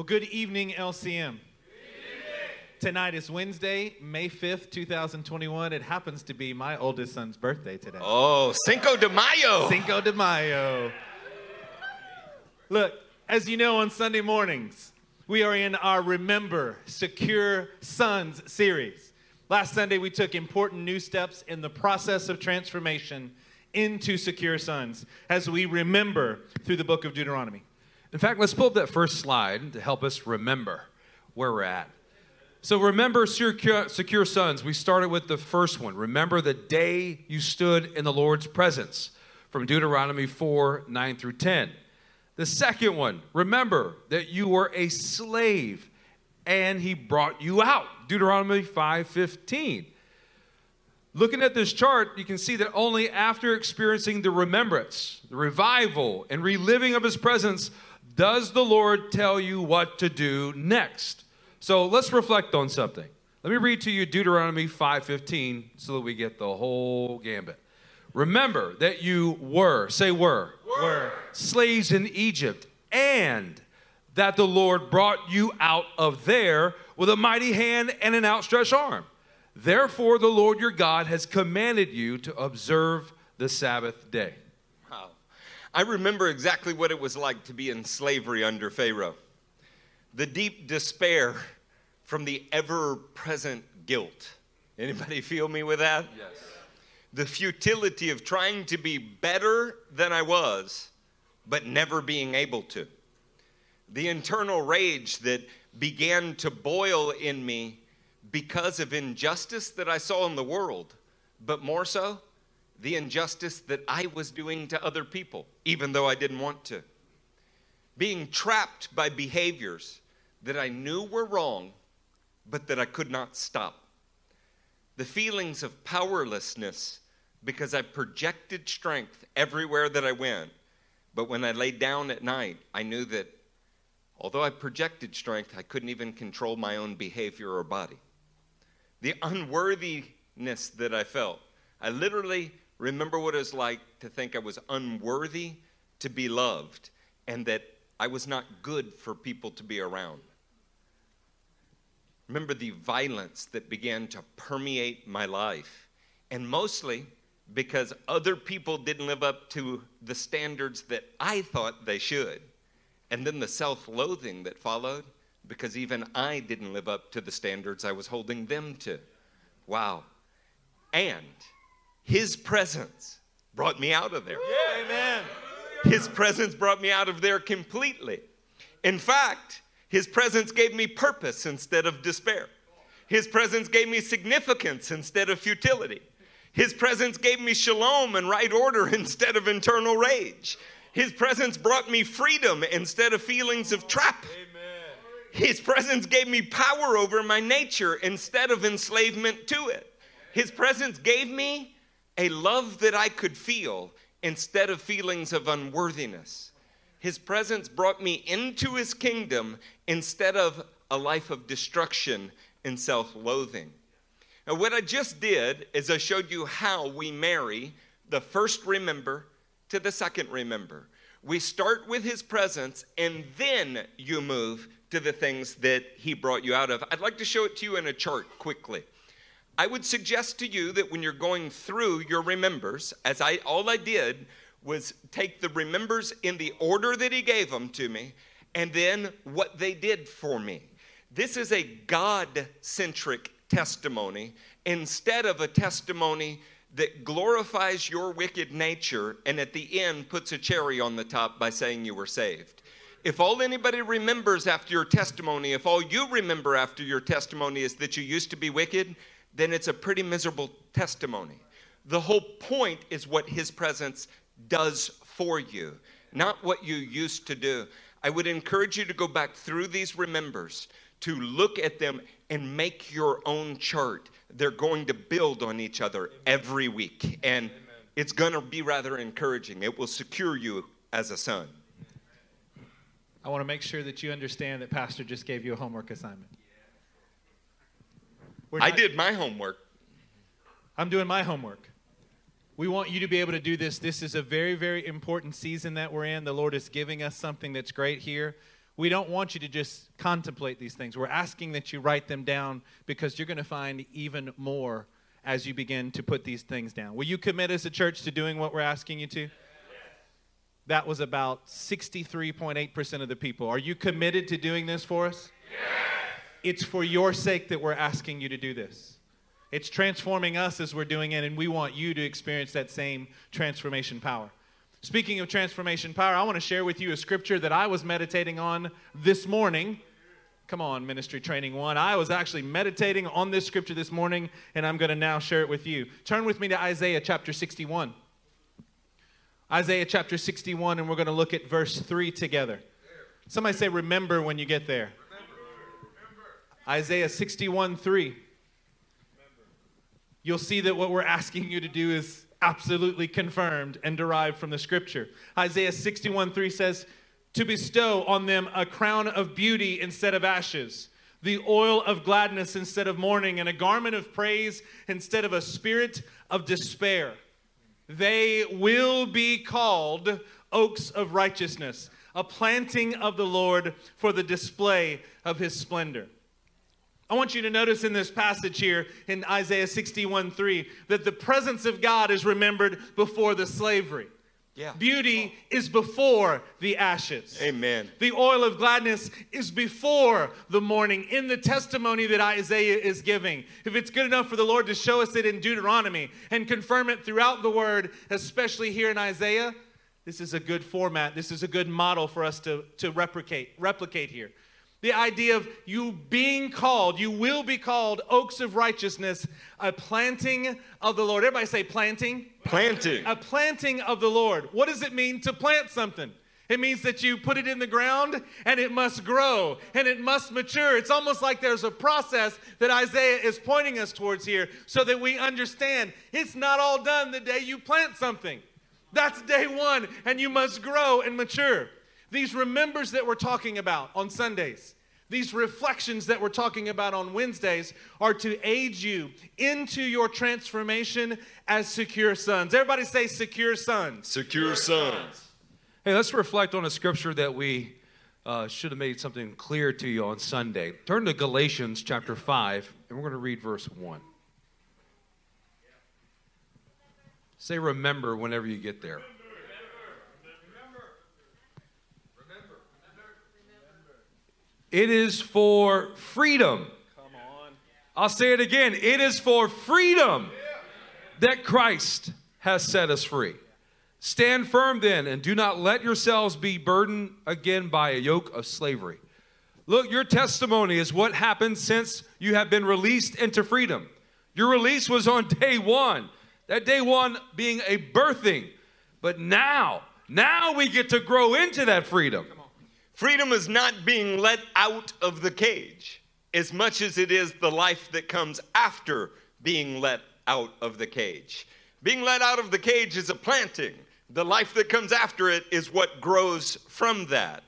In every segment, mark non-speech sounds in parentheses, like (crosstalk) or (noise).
Well, good evening, LCM. Good evening. Tonight is Wednesday, May 5th, 2021. It happens to be my oldest son's birthday today. Oh, Cinco de Mayo. Cinco de Mayo. Look, as you know, on Sunday mornings, we are in our Remember Secure Sons series. Last Sunday, we took important new steps in the process of transformation into secure sons as we remember through the book of Deuteronomy. In fact, let's pull up that first slide to help us remember where we're at. So, remember secure, secure sons. We started with the first one. Remember the day you stood in the Lord's presence from Deuteronomy 4 9 through 10. The second one, remember that you were a slave and he brought you out. Deuteronomy 5 15. Looking at this chart, you can see that only after experiencing the remembrance, the revival, and reliving of his presence does the Lord tell you what to do next. So let's reflect on something. Let me read to you Deuteronomy 5:15 so that we get the whole gambit. Remember that you were, say were, were slaves in Egypt, and that the Lord brought you out of there with a mighty hand and an outstretched arm. Therefore, the Lord your God has commanded you to observe the Sabbath day. I remember exactly what it was like to be in slavery under Pharaoh the deep despair from the ever present guilt. Anybody feel me with that? Yes. The futility of trying to be better than I was, but never being able to. The internal rage that began to boil in me because of injustice that I saw in the world, but more so, the injustice that I was doing to other people, even though I didn't want to. Being trapped by behaviors that I knew were wrong, but that I could not stop. The feelings of powerlessness because I projected strength everywhere that I went. But when I laid down at night, I knew that although I projected strength, I couldn't even control my own behavior or body. The unworthiness that I felt. I literally remember what it was like to think I was unworthy to be loved and that I was not good for people to be around. Remember the violence that began to permeate my life. And mostly because other people didn't live up to the standards that I thought they should. And then the self loathing that followed because even I didn't live up to the standards I was holding them to. Wow. And his presence brought me out of there. Yeah, amen. His presence brought me out of there completely. In fact, his presence gave me purpose instead of despair. His presence gave me significance instead of futility. His presence gave me shalom and right order (laughs) instead of internal rage. His presence brought me freedom instead of feelings of trap. Amen. His presence gave me power over my nature instead of enslavement to it. His presence gave me a love that I could feel instead of feelings of unworthiness. His presence brought me into his kingdom instead of a life of destruction and self loathing. Now, what I just did is I showed you how we marry the first remember to the second remember. We start with his presence and then you move to the things that he brought you out of. I'd like to show it to you in a chart quickly. I would suggest to you that when you're going through your remembers, as I all I did was take the remembers in the order that he gave them to me and then what they did for me. This is a God centric testimony instead of a testimony that glorifies your wicked nature and at the end puts a cherry on the top by saying you were saved. If all anybody remembers after your testimony, if all you remember after your testimony is that you used to be wicked, then it's a pretty miserable testimony. The whole point is what his presence does for you, not what you used to do. I would encourage you to go back through these remembers, to look at them and make your own chart. They're going to build on each other every week, and Amen. it's going to be rather encouraging. It will secure you as a son. I want to make sure that you understand that Pastor just gave you a homework assignment. Not, I did my homework. I'm doing my homework. We want you to be able to do this. This is a very, very important season that we're in. The Lord is giving us something that's great here. We don't want you to just contemplate these things. We're asking that you write them down because you're going to find even more as you begin to put these things down. Will you commit as a church to doing what we're asking you to? That was about 63.8% of the people. Are you committed to doing this for us? Yes. It's for your sake that we're asking you to do this. It's transforming us as we're doing it, and we want you to experience that same transformation power. Speaking of transformation power, I want to share with you a scripture that I was meditating on this morning. Come on, Ministry Training One. I was actually meditating on this scripture this morning, and I'm going to now share it with you. Turn with me to Isaiah chapter 61. Isaiah chapter 61, and we're going to look at verse 3 together. Somebody say, Remember when you get there. Isaiah 61 3. You'll see that what we're asking you to do is absolutely confirmed and derived from the scripture. Isaiah 61 3 says, To bestow on them a crown of beauty instead of ashes, the oil of gladness instead of mourning, and a garment of praise instead of a spirit of despair. They will be called oaks of righteousness, a planting of the Lord for the display of his splendor. I want you to notice in this passage here in Isaiah 61 3 that the presence of God is remembered before the slavery. Yeah. Beauty is before the ashes. Amen. The oil of gladness is before the mourning in the testimony that Isaiah is giving. If it's good enough for the Lord to show us it in Deuteronomy and confirm it throughout the word, especially here in Isaiah, this is a good format. This is a good model for us to, to replicate, replicate here. The idea of you being called, you will be called oaks of righteousness, a planting of the Lord. Everybody say planting. Planting. A planting of the Lord. What does it mean to plant something? It means that you put it in the ground and it must grow and it must mature. It's almost like there's a process that Isaiah is pointing us towards here so that we understand it's not all done the day you plant something. That's day one, and you must grow and mature. These remembers that we're talking about on Sundays, these reflections that we're talking about on Wednesdays are to aid you into your transformation as secure sons. Everybody say secure sons. Secure sons. Hey, let's reflect on a scripture that we uh, should have made something clear to you on Sunday. Turn to Galatians chapter 5, and we're going to read verse 1. Say remember whenever you get there. It is for freedom. Come on. I'll say it again. It is for freedom that Christ has set us free. Stand firm then, and do not let yourselves be burdened again by a yoke of slavery. Look, your testimony is what happened since you have been released into freedom. Your release was on day one, that day one being a birthing. But now, now we get to grow into that freedom. Freedom is not being let out of the cage as much as it is the life that comes after being let out of the cage. Being let out of the cage is a planting. The life that comes after it is what grows from that.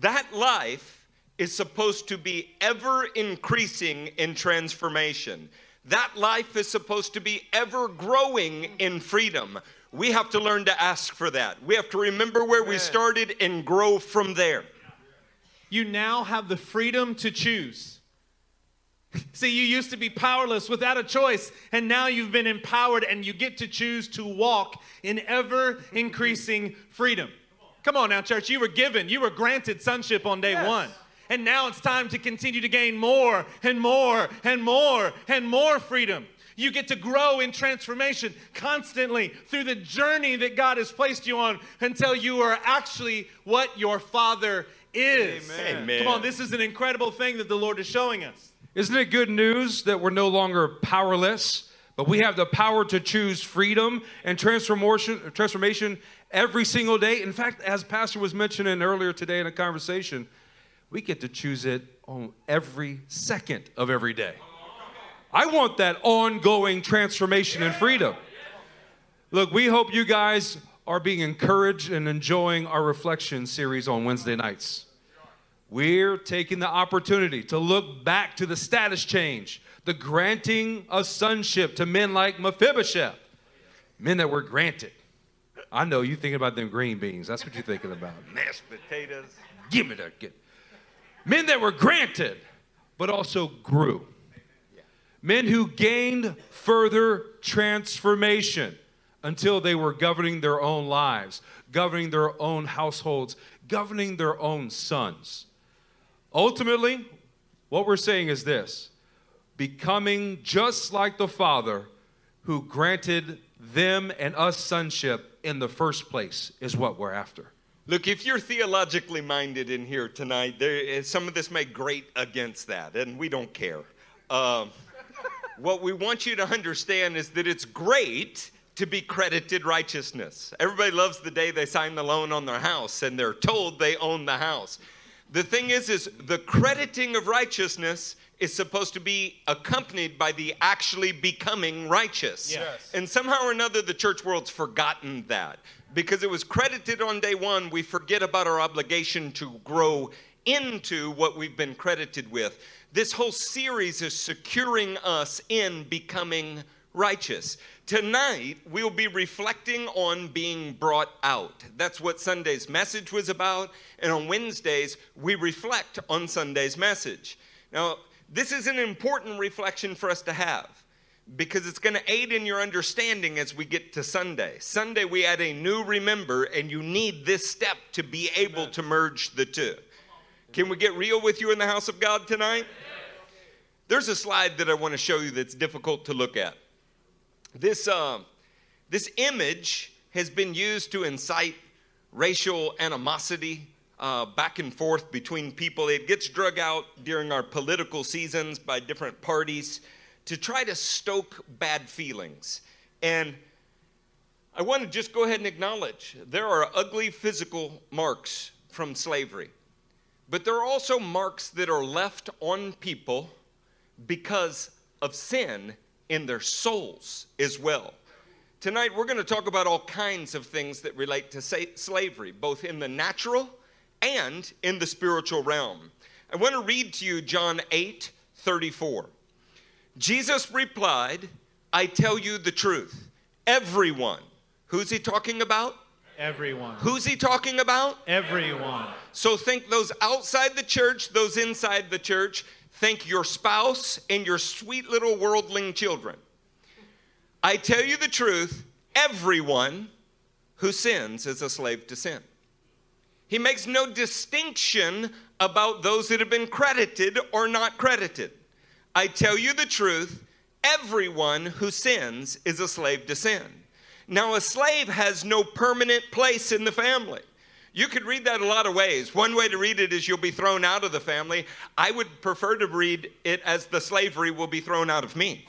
That life is supposed to be ever increasing in transformation. That life is supposed to be ever growing in freedom. We have to learn to ask for that. We have to remember where we started and grow from there you now have the freedom to choose. See, you used to be powerless without a choice, and now you've been empowered and you get to choose to walk in ever increasing freedom. Come on now, church. You were given, you were granted sonship on day yes. one. And now it's time to continue to gain more and more and more and more freedom. You get to grow in transformation constantly through the journey that God has placed you on until you are actually what your Father is. Amen. Come on, this is an incredible thing that the Lord is showing us. Isn't it good news that we're no longer powerless, but we have the power to choose freedom and transformation, transformation every single day? In fact, as Pastor was mentioning earlier today in a conversation, we get to choose it on every second of every day. I want that ongoing transformation and freedom. Look, we hope you guys are being encouraged and enjoying our reflection series on Wednesday nights. We're taking the opportunity to look back to the status change, the granting of sonship to men like Mephibosheth, men that were granted. I know you're thinking about them green beans. That's what you're thinking about. (laughs) Mashed potatoes. Give me that. Get. Men that were granted, but also grew. Men who gained further transformation until they were governing their own lives, governing their own households, governing their own sons. Ultimately, what we're saying is this becoming just like the Father who granted them and us sonship in the first place is what we're after. Look, if you're theologically minded in here tonight, there, some of this may grate against that, and we don't care. Um, what we want you to understand is that it's great to be credited righteousness. Everybody loves the day they sign the loan on their house and they're told they own the house. The thing is is the crediting of righteousness is supposed to be accompanied by the actually becoming righteous. Yes. And somehow or another the church world's forgotten that. Because it was credited on day 1, we forget about our obligation to grow into what we've been credited with. This whole series is securing us in becoming righteous. Tonight, we'll be reflecting on being brought out. That's what Sunday's message was about. And on Wednesdays, we reflect on Sunday's message. Now, this is an important reflection for us to have because it's going to aid in your understanding as we get to Sunday. Sunday, we add a new remember, and you need this step to be able Amen. to merge the two. Can we get real with you in the house of God tonight? There's a slide that I want to show you that's difficult to look at. This, uh, this image has been used to incite racial animosity uh, back and forth between people. It gets drug out during our political seasons by different parties to try to stoke bad feelings. And I want to just go ahead and acknowledge there are ugly physical marks from slavery, but there are also marks that are left on people because of sin in their souls as well. Tonight, we're going to talk about all kinds of things that relate to slavery, both in the natural and in the spiritual realm. I want to read to you John 8 34. Jesus replied, I tell you the truth. Everyone, who's he talking about? Everyone. Who's he talking about? Everyone. So think those outside the church, those inside the church. Think your spouse and your sweet little worldling children. I tell you the truth, everyone who sins is a slave to sin. He makes no distinction about those that have been credited or not credited. I tell you the truth, everyone who sins is a slave to sin. Now, a slave has no permanent place in the family. You could read that a lot of ways. One way to read it is you'll be thrown out of the family. I would prefer to read it as the slavery will be thrown out of me.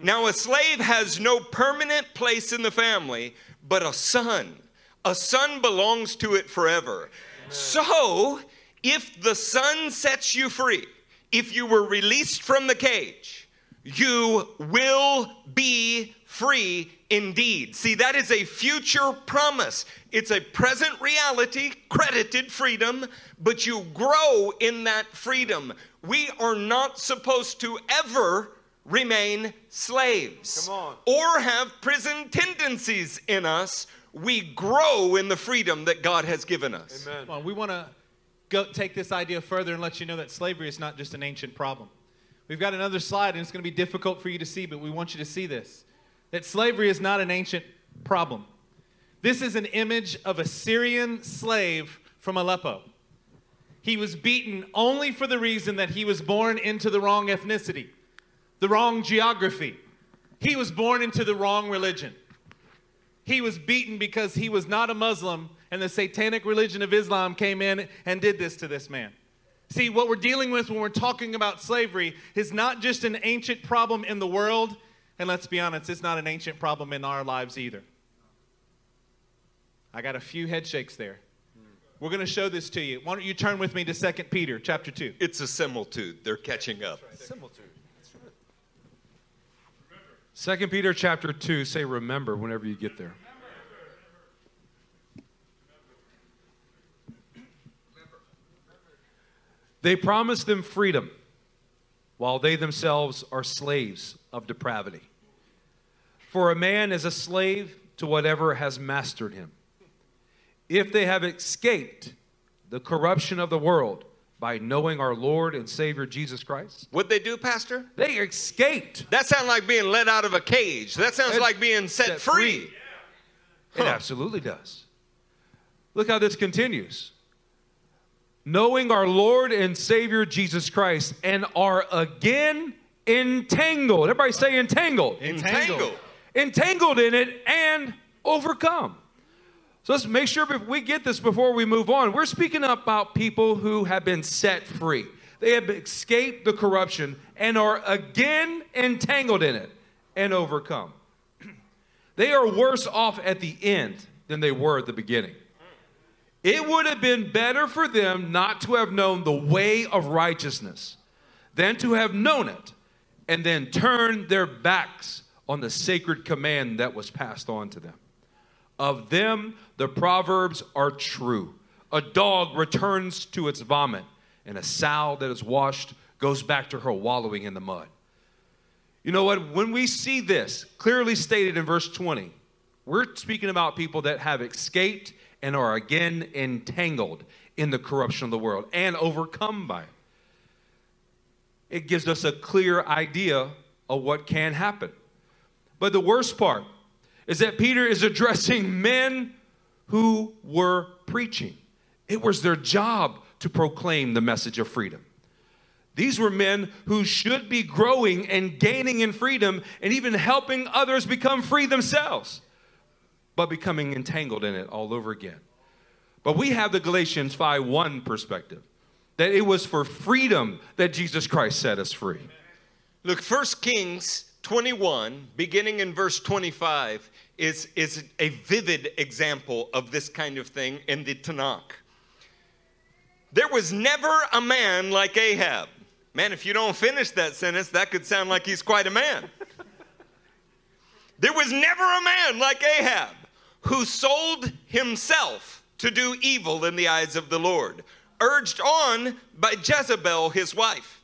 Now, a slave has no permanent place in the family, but a son a son belongs to it forever. So, if the son sets you free, if you were released from the cage, you will be free indeed. See, that is a future promise. It's a present reality, credited freedom, but you grow in that freedom. We are not supposed to ever remain slaves or have prison tendencies in us we grow in the freedom that God has given us. Amen. Well, we want to go take this idea further and let you know that slavery is not just an ancient problem. We've got another slide, and it's going to be difficult for you to see, but we want you to see this that slavery is not an ancient problem. This is an image of a Syrian slave from Aleppo. He was beaten only for the reason that he was born into the wrong ethnicity, the wrong geography. He was born into the wrong religion. He was beaten because he was not a Muslim, and the satanic religion of Islam came in and did this to this man. See, what we're dealing with when we're talking about slavery is not just an ancient problem in the world, and let's be honest, it's not an ancient problem in our lives either. I got a few head shakes there. We're going to show this to you. Why don't you turn with me to 2 Peter chapter 2? It's a similitude. They're catching up. Similitude. Second Peter chapter 2, say remember whenever you get there. They promise them freedom while they themselves are slaves of depravity. For a man is a slave to whatever has mastered him. If they have escaped the corruption of the world by knowing our Lord and Savior Jesus Christ? What'd they do, Pastor? They escaped. That sounds like being let out of a cage. That sounds It- like being set, set free. free. It absolutely does. Look how this continues. Knowing our Lord and Savior Jesus Christ and are again entangled. Everybody say entangled. Entangled. Entangled in it and overcome. So let's make sure if we get this before we move on. We're speaking about people who have been set free. They have escaped the corruption and are again entangled in it and overcome. (clears throat) They are worse off at the end than they were at the beginning. It would have been better for them not to have known the way of righteousness than to have known it and then turn their backs on the sacred command that was passed on to them. Of them, the proverbs are true. A dog returns to its vomit, and a sow that is washed goes back to her wallowing in the mud. You know what? When we see this clearly stated in verse 20, we're speaking about people that have escaped and are again entangled in the corruption of the world and overcome by it. It gives us a clear idea of what can happen. But the worst part is that Peter is addressing (laughs) men who were preaching. It was their job to proclaim the message of freedom. These were men who should be growing and gaining in freedom and even helping others become free themselves, but becoming entangled in it all over again. But we have the Galatians 5 1 perspective that it was for freedom that Jesus Christ set us free. Look, 1 Kings 21, beginning in verse 25, is, is a vivid example of this kind of thing in the Tanakh. There was never a man like Ahab. Man, if you don't finish that sentence, that could sound like he's quite a man. There was never a man like Ahab who sold himself to do evil in the eyes of the Lord, urged on by Jezebel, his wife.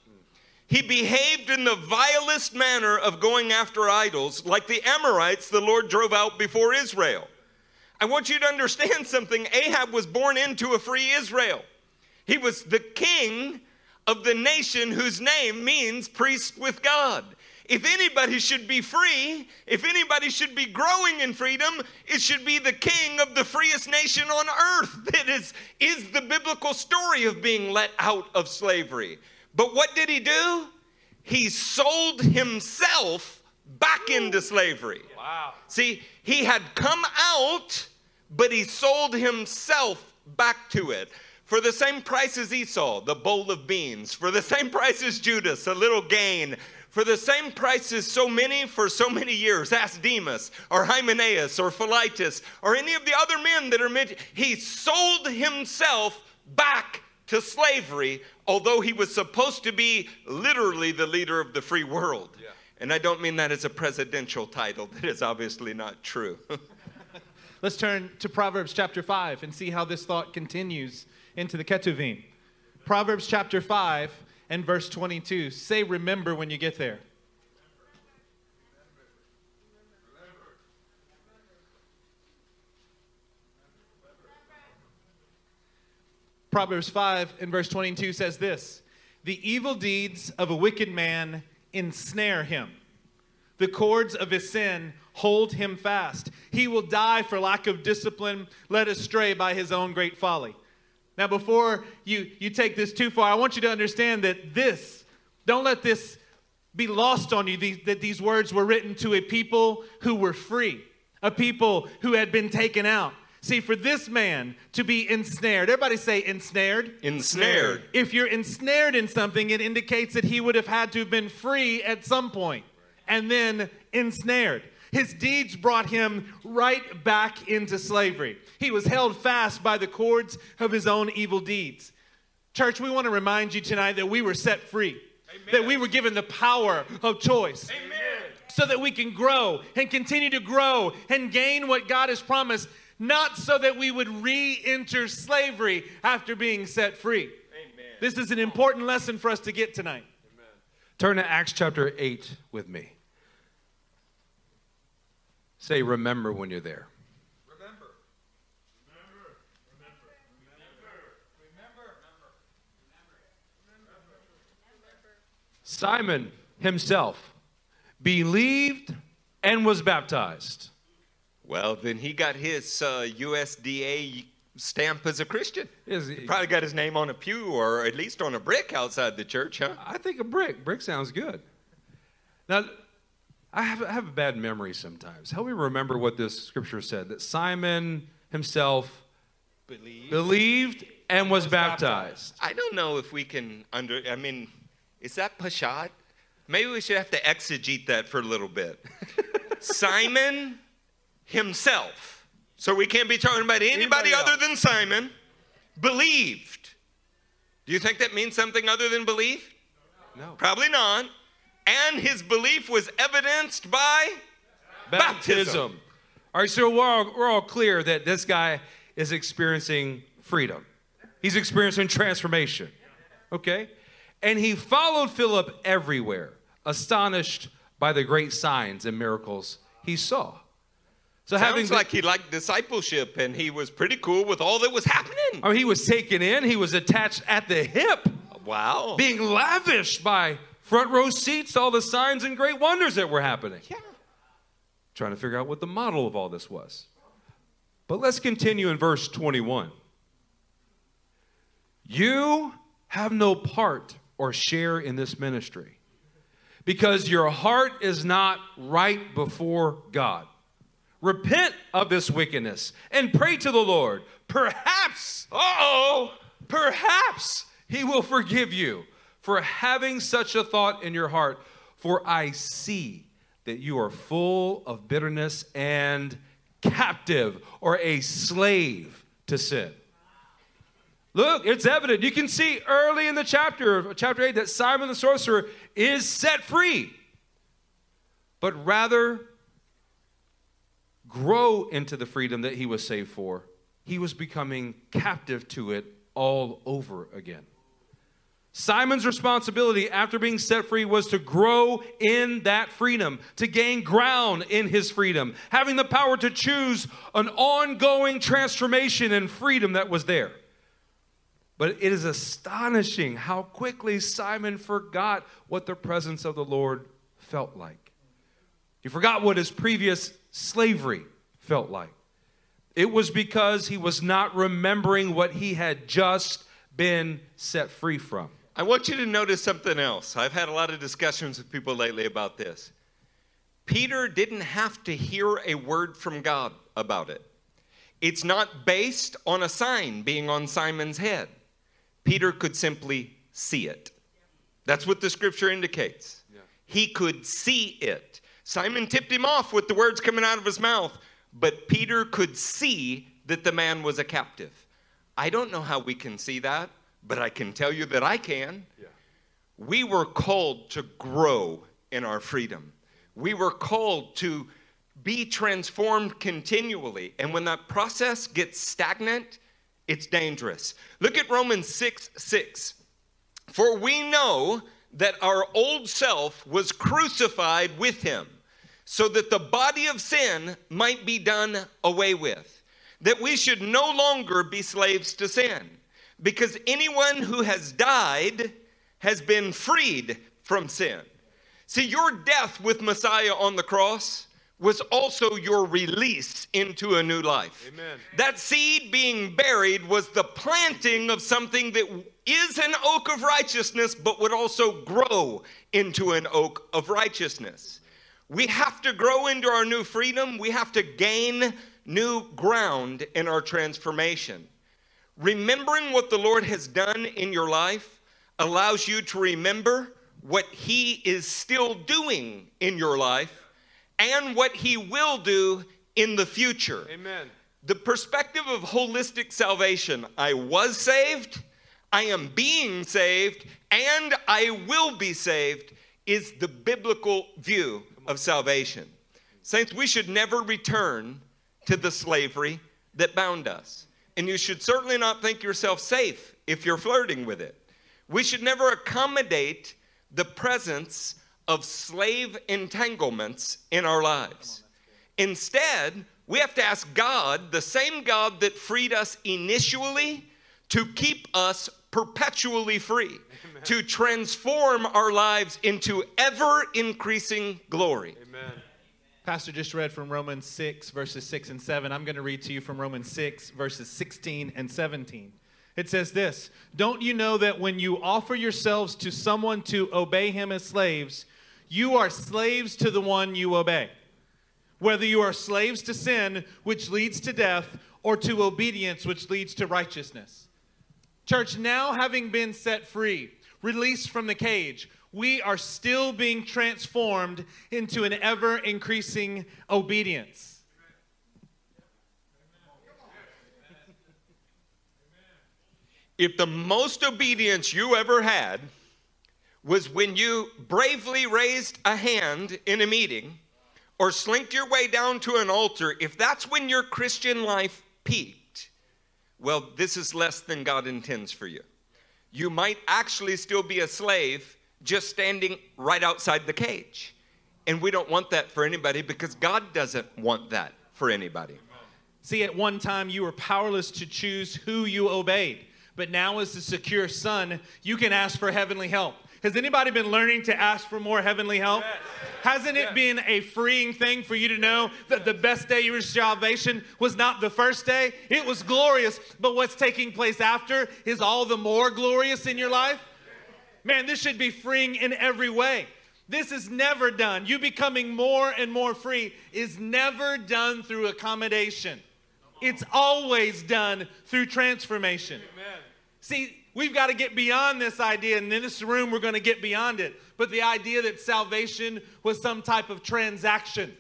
He behaved in the vilest manner of going after idols, like the Amorites the Lord drove out before Israel. I want you to understand something. Ahab was born into a free Israel. He was the king of the nation whose name means priest with God. If anybody should be free, if anybody should be growing in freedom, it should be the king of the freest nation on earth. (laughs) That is, is the biblical story of being let out of slavery. But what did he do? He sold himself back into slavery. Wow. See, he had come out, but he sold himself back to it. For the same price as Esau, the bowl of beans. For the (laughs) same price as Judas, a little gain. For the same price as so many for so many years. Ask Demas or Hymenaeus or Philetus or any of the other men that are mentioned. He sold himself back to slavery, although he was supposed to be literally the leader of the free world. Yeah. And I don't mean that as a presidential title. That is obviously not true. (laughs) Let's turn to Proverbs chapter 5 and see how this thought continues into the Ketuvim. Proverbs chapter 5 and verse 22. Say remember when you get there. Proverbs 5 and verse 22 says this The evil deeds of a wicked man ensnare him. The cords of his sin hold him fast. He will die for lack of discipline, led astray by his own great folly. Now, before you, you take this too far, I want you to understand that this, don't let this be lost on you, these, that these words were written to a people who were free, a people who had been taken out. See, for this man to be ensnared, everybody say ensnared. Ensnared. If you're ensnared in something, it indicates that he would have had to have been free at some point and then ensnared. His deeds brought him right back into slavery. He was held fast by the cords of his own evil deeds. Church, we want to remind you tonight that we were set free, that we were given the power of choice. So that we can grow and continue to grow and gain what God has promised, not so that we would re enter slavery after being set free. This is an important lesson for us to get tonight. Turn to Acts chapter 8 with me. Say, remember when you're there. Remember. Remember. Remember. Remember. Remember. Simon himself believed and was baptized. Well, then he got his uh, USDA stamp as a Christian. Is He he- probably got his name on a pew or at least on a brick outside the church, huh? I think a brick. Brick sounds good. Now, I have, I have a bad memory sometimes. Help me remember what this scripture said that Simon himself Believe. believed and was, baptized. I don't know if we can under. I mean, is that pashat? Maybe we should have to exegete that for a little bit. (laughs) Simon himself. So we can't be talking about anybody, Anybody other else. than Simon. Believed. Do you think that means something other than belief? No. Probably not. And his belief was evidenced by Baptism. All right, so we're all, we're all clear that this guy is experiencing freedom. He's experiencing transformation. Okay? And he followed Philip everywhere, astonished by the great signs and miracles he saw. So having Sounds like he liked discipleship and he was pretty cool with all that was happening. I mean, he was taken in, he was attached at the hip, Wow. being lavished by front row seats, all the signs and great wonders that were happening. Yeah. trying to figure out what the model of all this was. But let's continue in verse 21. You have no part or share in this ministry because your heart is not right before God. Repent of this wickedness and pray to the Lord. Perhaps, Uh-oh. perhaps he will forgive you for having such a thought in your heart. For I see that you are full of bitterness and captive or a slave to sin. Look, it's evident. You can see early in the chapter, chapter 8, that Simon the sorcerer is set free, but rather grow into the freedom that he was saved for. He was becoming captive to it all over again. Simon's responsibility after being set free was to grow in that freedom, to gain ground in his freedom, having the power to choose an ongoing transformation and freedom that was there. But it is astonishing how quickly Simon forgot what the presence of the Lord felt like. He forgot what his previous slavery felt like. It was because he was not remembering what he had just been set free from. I want you to notice something else. I've had a lot of discussions with people lately about this. Peter didn't have to hear a word from God about it. It's not based on a sign being on Simon's head. Peter could simply see it. That's what the scripture indicates. He could see it. Simon tipped him off with the words coming out of his mouth, but Peter could see that the man was a captive. I don't know how we can see that, but I can tell you that I can. We were called to grow in our freedom. We were called to be transformed continually. And when that process gets stagnant, it's dangerous. Look at Romans 6 6. For we know that our old self was crucified with him, so that the body of sin might be done away with, that we should no longer be slaves to sin. Because anyone who has died has been freed from sin. See, your death with Messiah on the cross was also your release into a new life. Amen. That seed being buried was the planting of something that is an oak of righteousness, but would also grow into an oak of righteousness. We have to grow into our new freedom. We have to gain new ground in our transformation. Remembering what the Lord has done in your life allows you to remember what He is still doing in your life and what He will do in the future. Amen. The perspective of holistic salvation I was saved, I am being saved, and I will be saved is the biblical view of salvation. Saints, we should never return to the slavery that bound us. And you should certainly not think yourself safe if you're flirting with it. We should never accommodate the presence of slave entanglements in our lives. Instead, we have to ask God, the same God that freed us initially, to keep us perpetually free to transform our lives into ever increasing glory. Amen. Pastor just read from Romans 6, verses 6 and 7. I'm going to read to you from Romans 6, verses 16 and 17. It says this Don't you know that when you offer yourselves to someone to obey him as slaves, you are slaves to the one you obey? Whether you are slaves to sin, which leads to death, or to obedience, which leads to righteousness. Church, now having been set free, released from the cage, we are still being transformed into an ever increasing obedience. If the most obedience you ever had was when you bravely raised a hand in a meeting or slinked your way down to an altar, if that's when your Christian life peaked, well, this is less than God intends for you. You might actually still be a slave just standing right outside the cage. And we don't want that for anybody because God doesn't want that for anybody. See, at one time you were powerless to choose who you obeyed, but now, as a secure son, you can ask for heavenly help. Has anybody been learning to ask for more heavenly help? Yes. Hasn't it yes. been a freeing thing for you to know that the best day of your salvation was not the first day? It was glorious, but what's taking place after is all the more glorious in your life? Man, this should be freeing in every way. This is never done. You becoming more and more free is never done through accommodation. It's always done through transformation. Amen. See, we've got to get beyond this idea, and in this room, we're going to get beyond it. But the idea that salvation was some type of transaction.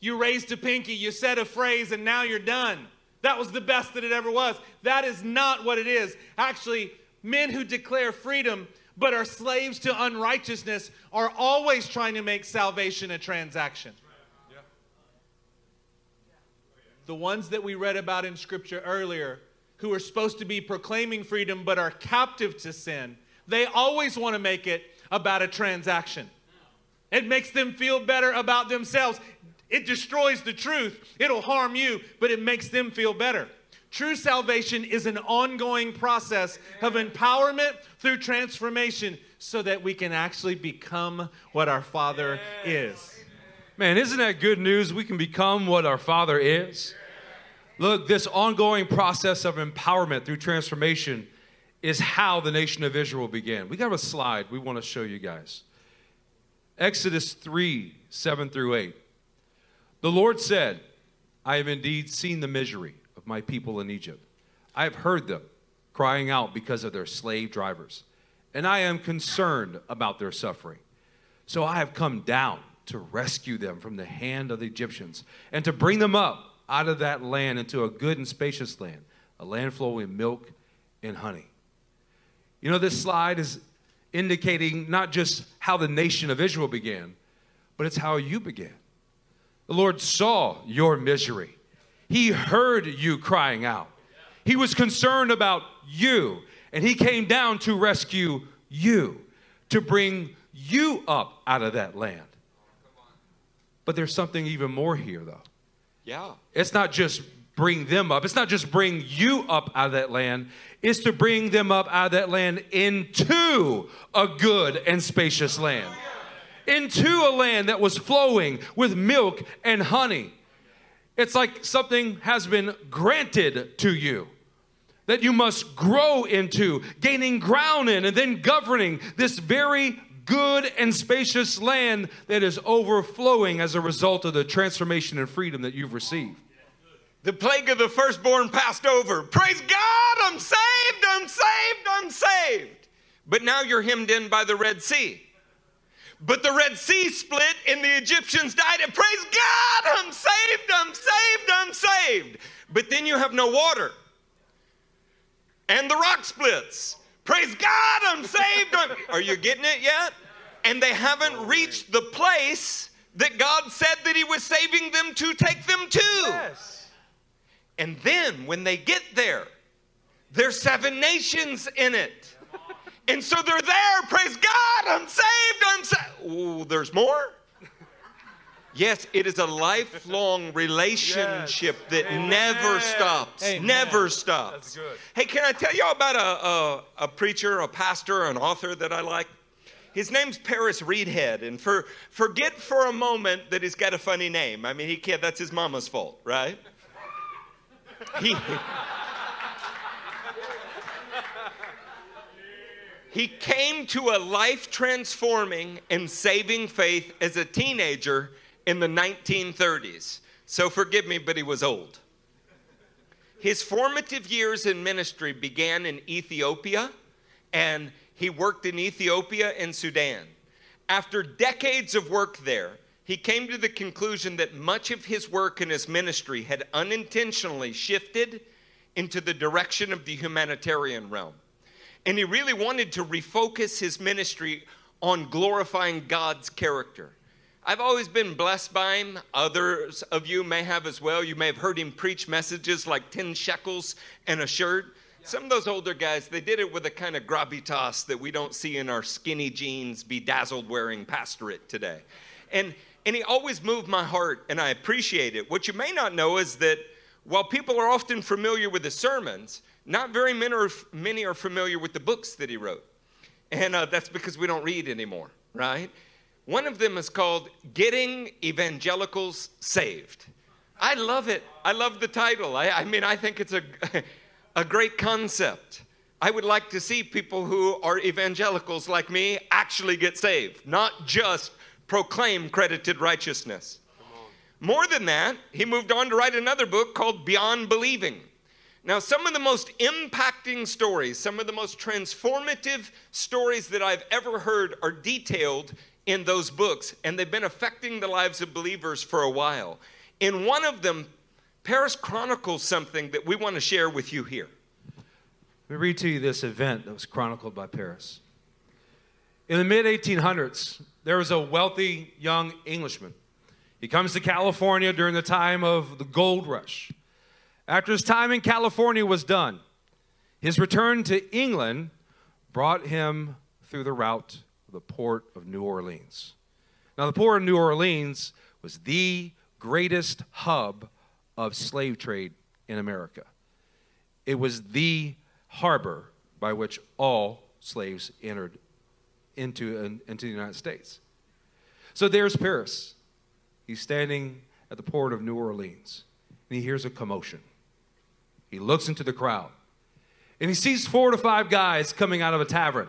You raised a pinky, you said a phrase, and now you're done. That was the best that it ever was. That is not what it is. Actually, men who declare freedom but are slaves to unrighteousness are always trying to make salvation a transaction. The ones that we read about in Scripture earlier, who are supposed to be proclaiming freedom but are captive to sin, they always want to make it about a transaction. It makes them feel better about themselves. It destroys the truth. It'll harm you, but it makes them feel better. True salvation is an ongoing process of empowerment through transformation so that we can actually become what our Father is. Man, isn't that good news? We can become what our Father is. Look, this ongoing process of empowerment through transformation is how the nation of Israel began. We got a slide we want to show you guys. Exodus 3 7 through 8. The Lord said, I have indeed seen the misery my people in Egypt. I have heard them crying out because of their slave drivers, and I am concerned about their suffering. So I have come down to rescue them from the hand of the Egyptians and to bring them up out of that land into a good and spacious land, a land flowing milk and honey. You know, this slide is indicating not just how the nation of Israel began, but it's how you began. The Lord saw your misery he heard you crying out. He was concerned about you, and He came down to rescue you, to bring you up out of that land. But there's something even more here, though. Yeah. It's not just bring them up, it's not just bring you up out of that land, it's to bring them up out of that land into a good and spacious land. Into a land that was flowing with milk and honey. It's like something has been granted to you that you must grow into, gaining ground in, and then governing this very good and spacious land that is overflowing as a result of the transformation and freedom that you've received. The plague of the firstborn passed over. Praise God, I'm saved, I'm saved, I'm saved. But now you're hemmed in by the Red Sea. But the Red Sea split and the Egyptians died. And praise God, I'm saved, I'm saved, I'm saved. But then you have no water. And the rock splits. Praise God, I'm saved. I'm... (laughs) Are you getting it yet? And they haven't oh, reached the place that God said that He was saving them to take them to. Yes. And then when they get there, there's seven nations in it. And so they're there. Praise God. I'm saved. I'm saved. Oh, there's more? Yes, it is a lifelong (laughs) relationship that never stops. Amen. Never stops. That's good. Hey, can I tell y'all about a, a, a preacher, a pastor, an author that I like? His name's Paris Reidhead, and for forget for a moment that he's got a funny name. I mean, he can't. That's his mama's fault, right? He. He came to a life transforming and saving faith as a teenager in the 1930s. So forgive me, but he was old. His formative years in ministry began in Ethiopia, and he worked in Ethiopia and Sudan. After decades of work there, he came to the conclusion that much of his work and his ministry had unintentionally shifted into the direction of the humanitarian realm. And he really wanted to refocus his ministry on glorifying God's character. I've always been blessed by him. Others of you may have as well. You may have heard him preach messages like 10 shekels and a shirt. Some of those older guys, they did it with a kind of gravitas that we don't see in our skinny jeans, bedazzled wearing pastorate today. And, and he always moved my heart, and I appreciate it. What you may not know is that while people are often familiar with the sermons, not very many are, many are familiar with the books that he wrote. And uh, that's because we don't read anymore, right? One of them is called Getting Evangelicals Saved. I love it. I love the title. I, I mean, I think it's a, (laughs) a great concept. I would like to see people who are evangelicals like me actually get saved, not just proclaim credited righteousness. More than that, he moved on to write another book called Beyond Believing. Now, some of the most impacting stories, some of the most transformative stories that I've ever heard are detailed in those books, and they've been affecting the lives of believers for a while. In one of them, Paris chronicles something that we want to share with you here. Let me read to you this event that was chronicled by Paris. In the mid 1800s, there was a wealthy young Englishman. He comes to California during the time of the gold rush. After his time in California was done, his return to England brought him through the route of the port of New Orleans. Now, the port of New Orleans was the greatest hub of slave trade in America. It was the harbor by which all slaves entered into, into the United States. So there's Paris. He's standing at the port of New Orleans, and he hears a commotion. He looks into the crowd and he sees four to five guys coming out of a tavern,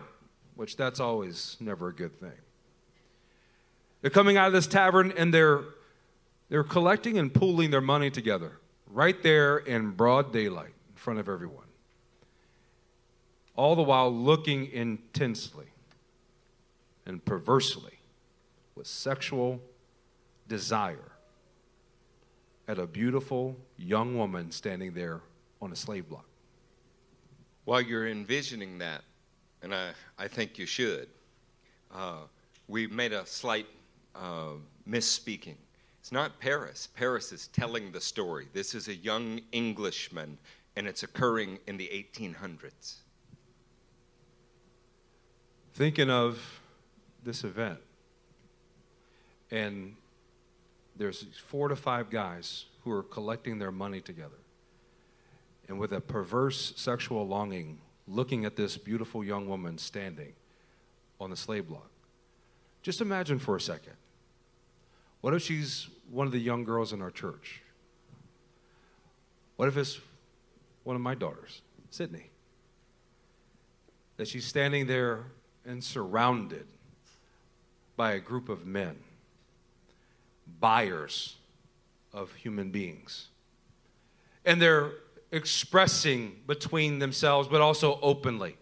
which that's always never a good thing. They're coming out of this tavern and they're they're collecting and pooling their money together right there in broad daylight in front of everyone. All the while looking intensely and perversely with sexual desire at a beautiful young woman standing there on a slave block. While you're envisioning that, and I, I think you should, uh, we made a slight uh, misspeaking. It's not Paris. Paris is telling the story. This is a young Englishman, and it's occurring in the 1800s. Thinking of this event, and there's four to five guys who are collecting their money together and with a perverse sexual longing looking at this beautiful young woman standing on the slave block. Just imagine for a second. What if she's one of the young girls in our church? What if it's one of my daughters, Sydney? That she's standing there and surrounded by a group of men, buyers of human beings. And they're expressing between themselves, but also openly,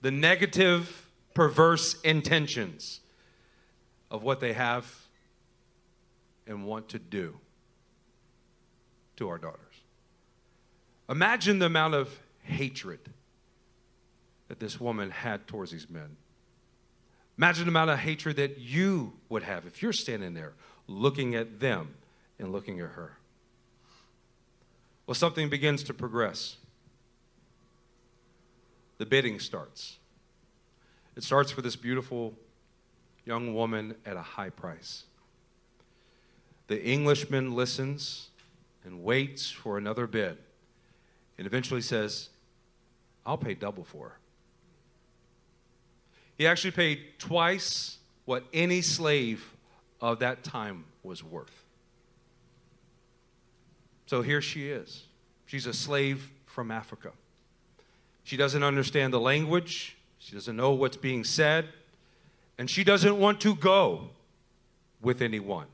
the negative, perverse intentions of what they have and want to do to our daughters. Imagine the amount of hatred that this woman had towards these men. Imagine the amount of hatred that you would have if you're standing there looking at them and looking at her. Well, something begins to progress. The bidding starts. It starts for this beautiful young woman at a high price. The Englishman listens and waits for another bid and eventually says, I'll pay double for her. He actually paid twice what any slave of that time was worth. So here she is. She's a slave from Africa. She doesn't understand the language, she doesn't know what's being said, and she doesn't want to go with anyone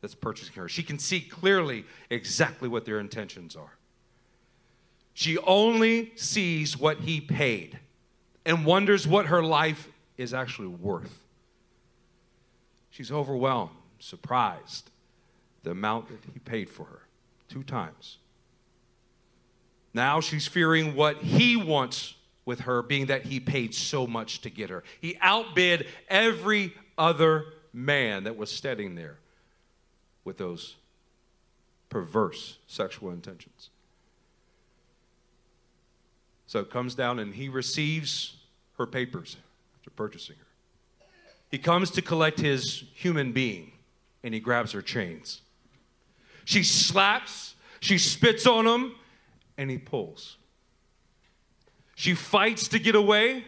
that's purchasing her. She can see clearly exactly what their intentions are. She only sees what he paid and wonders what her life is actually worth. She's overwhelmed, surprised the amount that he paid for her two times. Now she's fearing what he wants with her, being that he paid so much to get her. He outbid every other man that was standing there with those perverse sexual intentions. So it comes down and he receives her papers after purchasing her. He comes to collect his human being and he grabs her chains. She slaps, she spits on him, and he pulls. She fights to get away,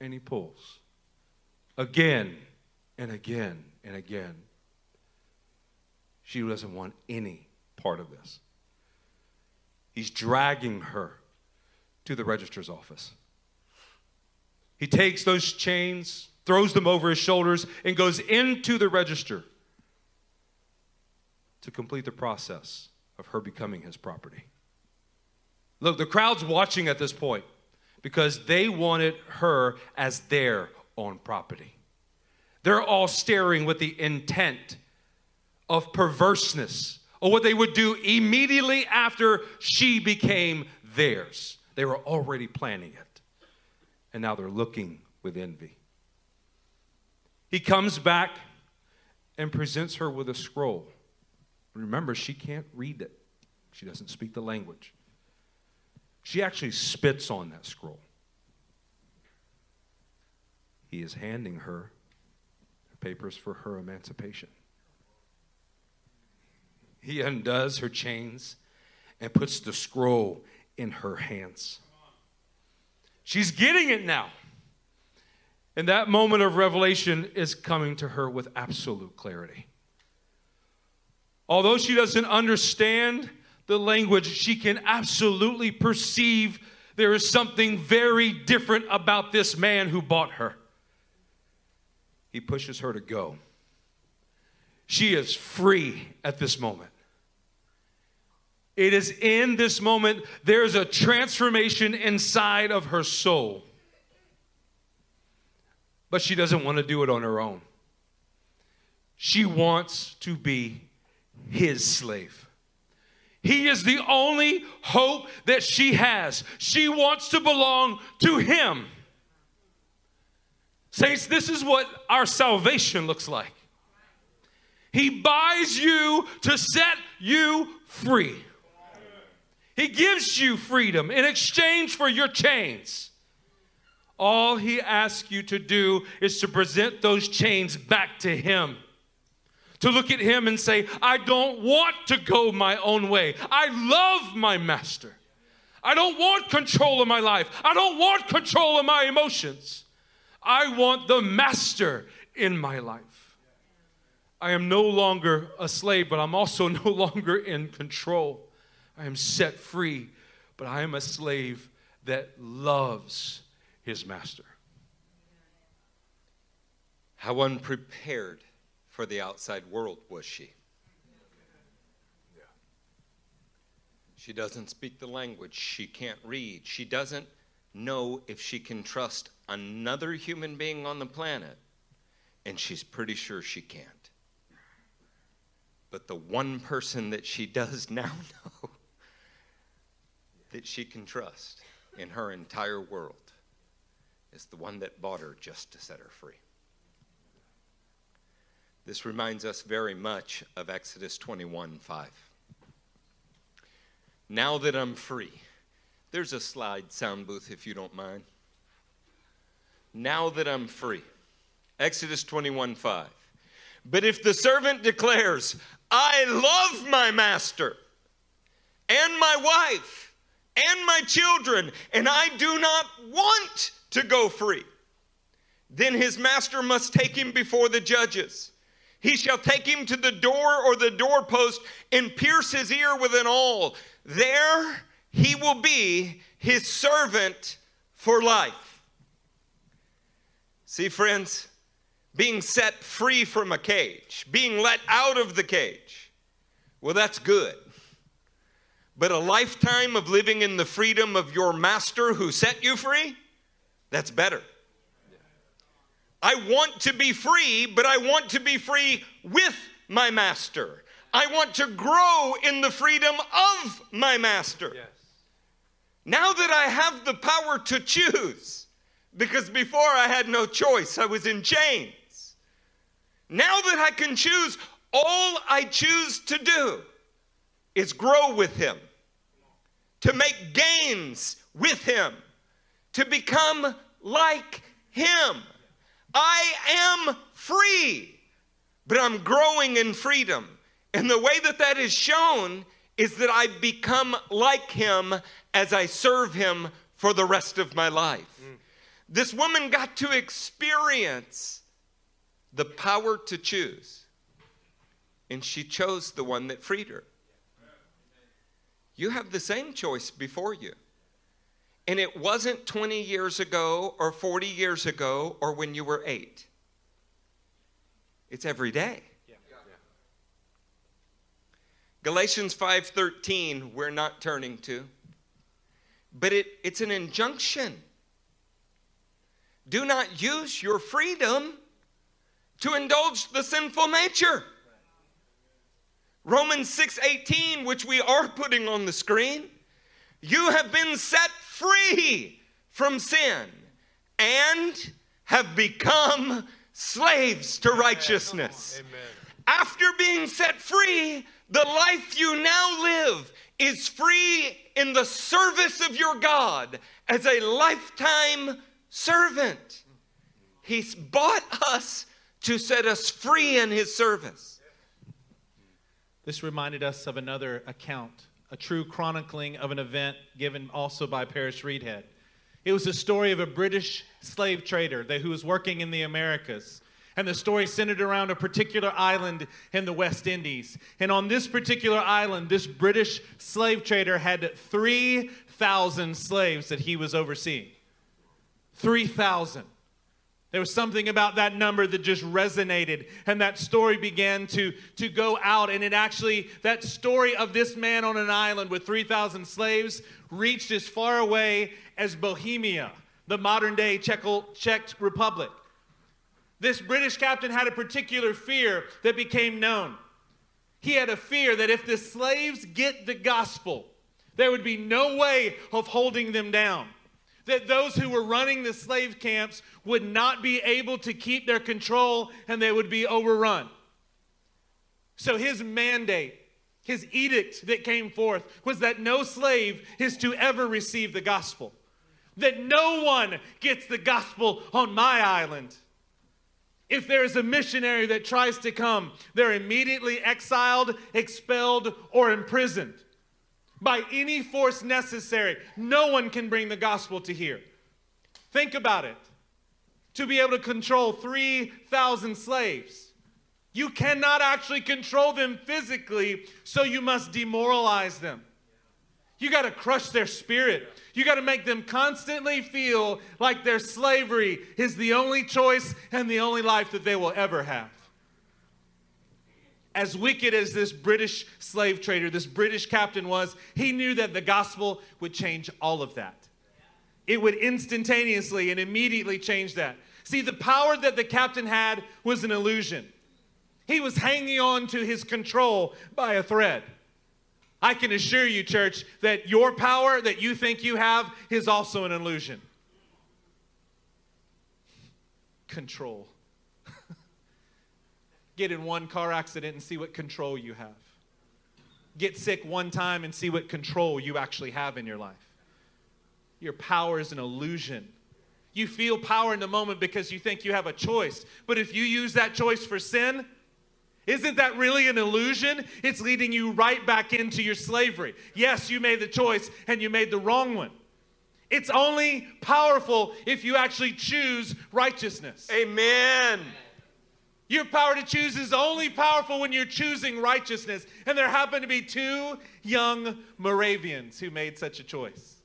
and he pulls. Again and again and again. She doesn't want any part of this. He's dragging her to the registrar's office. He takes those chains, throws them over his shoulders, and goes into the register to complete the process of her becoming his property. Look, the crowd's watching at this point because they wanted her as their own property. They're all staring with the intent of perverseness or what they would do immediately after she became theirs. They were already planning it. And now they're looking with envy. He comes back and presents her with a scroll. Remember, she can't read it, she doesn't speak the language. She actually spits on that scroll. He is handing her papers for her emancipation. He undoes her chains and puts the scroll in her hands. She's getting it now. And that moment of revelation is coming to her with absolute clarity. Although she doesn't understand the language, she can absolutely perceive there is something very different about this man who bought her. He pushes her to go. She is free at this moment. It is in this moment, there's a transformation inside of her soul. But she doesn't want to do it on her own. She wants to be his slave. He is the only hope that she has. She wants to belong to him. Saints, this is what our salvation looks like. He buys you to set you free. He gives you freedom in exchange for your chains. All he asks you to do is to present those chains back to him. To look at him and say, I don't want to go my own way. I love my master. I don't want control of my life. I don't want control of my emotions. I want the master in my life. I am no longer a slave, but I'm also (laughs) no longer in control. I am set free, but I am a slave that loves his master. How unprepared for the outside world was she? She doesn't speak the language. She can't read. She doesn't know if she can trust another human being on the planet. And she's pretty sure she can't. But the one person that she does (laughs) now know that she can trust in her entire world is the one that bought her just to set her free. This reminds us very much of Exodus 21 5. Now that I'm free, there's a slide sound booth if you don't mind. Now that I'm free, Exodus 21 5. But if the servant declares, I love my master and my wife and my children, and I do not want to go free, then his master must take him before the judges. He shall take him to the door or the doorpost and pierce his ear with an awl. There he will be his servant for life. See, friends, being set free from a cage, being let out of the cage, well, that's good. But a lifetime of living in the freedom of your master who set you free, that's better. I want to be free, but I want to be free with my master. I want to grow in the freedom of my master. Yes. Now that I have the power to choose, because before I had no choice, I was in chains. Now that I can choose, all I choose to do is grow with Him, to make gains with Him, to become like Him. I am free, but I'm growing in freedom. And the way that that is shown is that I become like him as I serve him for the rest of my life. Mm. This woman got to experience the power to choose, and she chose the one that freed her. You have the same choice before you. And it wasn't 20 years ago or 40 years ago or when you were eight. It's every day. Galatians 5:13 we're not turning to. But it, it's an injunction. Do not use your freedom to indulge the sinful nature. Romans 6:18 which we are putting on the screen, you have been set free from sin and have become slaves to righteousness. Amen. After being set free, the life you now live is free in the service of your God as a lifetime servant. He's bought us to set us free in His service. This reminded us of another account a true chronicling of an event given also by Paris Reidhead. It was a story of a British slave trader that, who was working in the Americas. And the story centered around a particular island in the West Indies. And on this particular island, this British slave trader had 3,000 slaves that he was overseeing. 3,000. There was something about that number that just resonated, and that story began to, to go out. And it actually, that story of this man on an island with 3,000 slaves reached as far away as Bohemia, the modern day Czech, Czech Republic. This British captain had a particular fear that became known. He had a fear that if the slaves get the gospel, there would be no way of holding them down that those who were running the slave camps would not be able to keep their control and they would be overrun. So his mandate, his edict that came forth was that no slave is to ever receive the gospel. That no one gets the gospel on my island. If there is a missionary that tries to come, they're immediately exiled, expelled, or imprisoned by any force necessary. No one can bring the gospel to here. Think about it. To be able to control 3,000 slaves, you cannot actually control them physically, so you must demoralize them. You got to crush their spirit. You got to make them constantly feel like their slavery is the only choice and the only life that they will ever have as wicked as this British slave trader, this British captain was, he knew that the gospel would change all of that. It would instantaneously and immediately change that. See, the power that the captain had was an illusion. He was hanging on to his control by a thread. I can assure you, church, that your power that you think you have is also an illusion. Control. Get in one car accident and see what control you have. Get sick one time and see what control you actually have in your life. Your power is an illusion. You feel power in the moment because you think you have a choice. But if you use that choice for sin, Isn't that really an illusion? It's leading you right back into your slavery. Yes, you made the choice and you made the wrong one. It's only powerful if you actually choose righteousness. Amen. Your power to choose is only powerful when you're choosing righteousness. And there happen to be two young Moravians who made such a choice.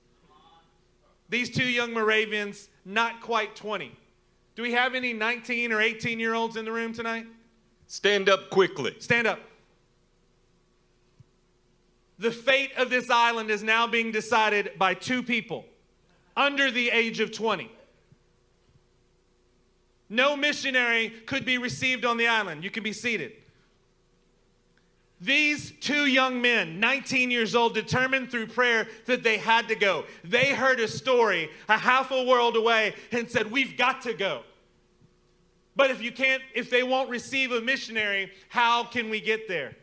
These two young Moravians, not quite 20. Do we have any 19 or 18 year olds in the room tonight? Stand up quickly. Stand up. The fate of this island is now being decided by two people under the age of 20. No missionary could be received on the island. You can be seated. These two young men, 19 years old, determined through prayer that they had to go. They heard a story a half a world away and said, We've got to go. But if you can't, if they won't receive a missionary, how can we get there?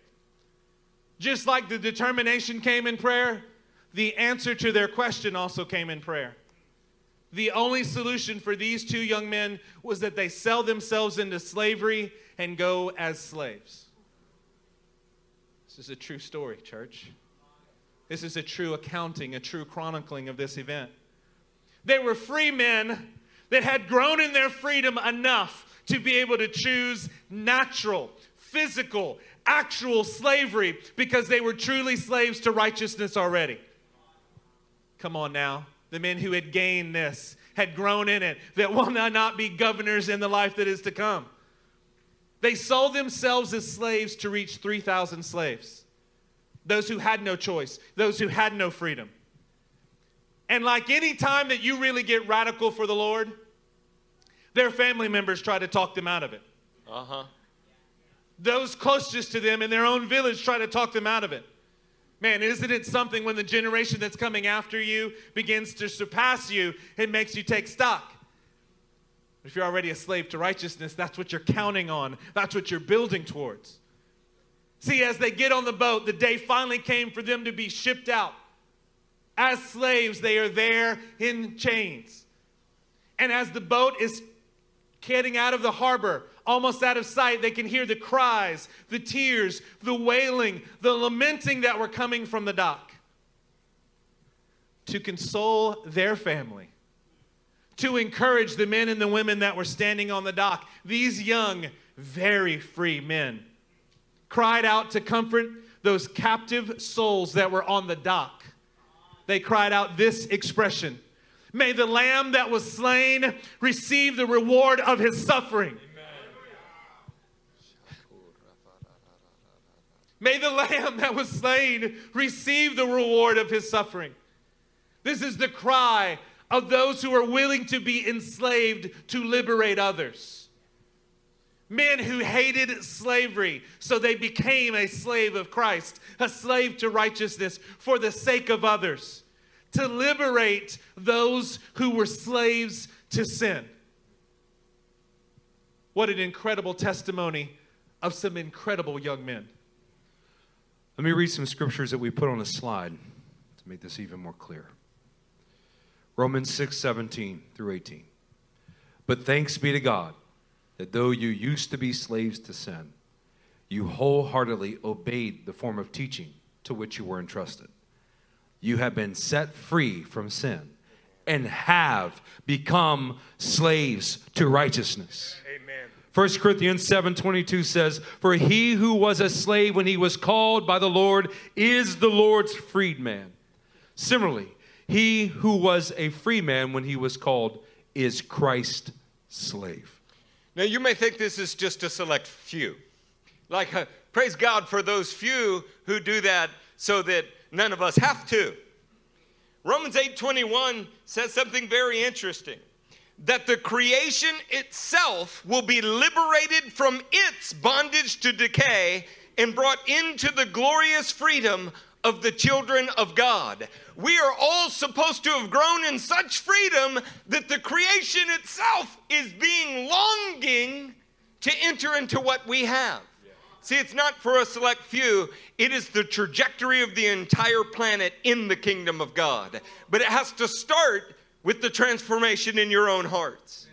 Just like the determination came in prayer, the answer to their question also came in prayer. The only solution for these two young men was that they sell themselves into slavery and go as slaves. This is a true story, church. This is a true accounting, a true chronicling of this event. They were free men that had grown in their freedom enough to be able to choose natural, physical, actual slavery because they were truly slaves to righteousness already. Come on now the men who had gained this, had grown in it, that will not be governors in the life that is to come. They sold themselves as slaves to reach 3,000 slaves. Those who had no choice, those who had no freedom. And like any time that you really get radical for the Lord, their family members try to talk them out of it. Uh huh. Those closest to them in their own village try to talk them out of it. Man, isn't it something when the generation that's coming after you begins to surpass you, it makes you take stock? If you're already a slave to righteousness, that's what you're counting on, that's what you're building towards. See, as they get on the boat, the day finally came for them to be shipped out. As slaves, they are there in chains. And as the boat is getting out of the harbor, almost out of sight, they can hear the cries, the tears, the wailing, the lamenting that were coming from the dock. To console their family, to encourage the men and the women that were standing on the dock, these young, very free men cried out to comfort those captive souls that were on the dock. They cried out this expression May the lamb that was slain receive the reward of his suffering. May the lamb that was slain receive the reward of his suffering. This is the cry of those who are willing to be enslaved to liberate others. Men who hated slavery, so they became a slave of Christ, a slave to righteousness for the sake of others, to liberate those who were slaves to sin. What an incredible testimony of some incredible young men. Let me read some scriptures that we put on a slide to make this even more clear. Romans 6 17 through 18. But thanks be to God that though you used to be slaves to sin, you wholeheartedly obeyed the form of teaching to which you were entrusted. You have been set free from sin and have become slaves to righteousness. 1 Corinthians 7:22 says, "For he who was a slave when he was called by the Lord is the Lord's freedman." Similarly, he who was a free man when he was called is Christ's slave. Now, you may think this is just a select few. Like, uh, praise God for those few who do that so that none of us have to. Romans 8:21 says something very interesting that the creation itself will be liberated from its bondage to decay and brought into the glorious freedom of the children of God. We are all supposed to have grown in such freedom that the creation itself is being longing to enter into what we have. See, it's not for a select few, it is the trajectory of the entire planet in the kingdom of God. But it has to start with the transformation in your own hearts.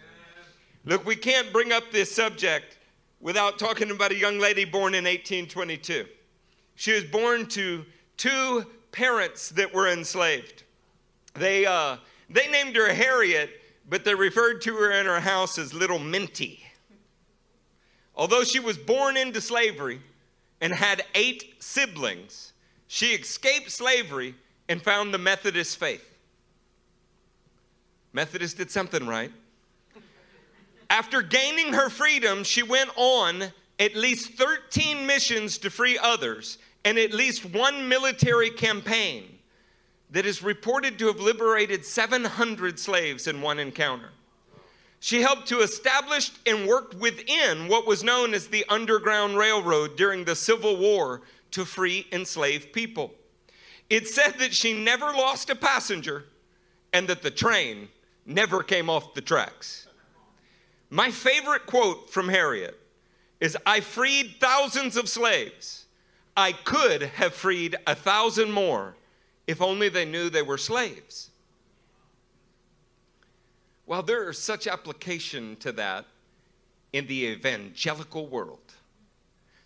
Look, we can't bring up this subject without talking about a young lady born in 1822. She was born to two parents that were enslaved. They, uh, they named her Harriet, but they referred to her in her house as Little Minty. Although she was born into slavery and had eight siblings, she escaped slavery and found the Methodist faith. Methodist did something right. After gaining her freedom, she went on at least 13 missions to free others and at least one military campaign that is reported to have liberated 700 slaves in one encounter. She helped to establish and worked within what was known as the Underground Railroad during the Civil War to free enslaved people. It said that she never lost a passenger and that the train never came off the tracks. My favorite quote from Harriet is I freed thousands of slaves. I could have freed a thousand more if only they knew they were slaves. While there is such application to that in the evangelical world,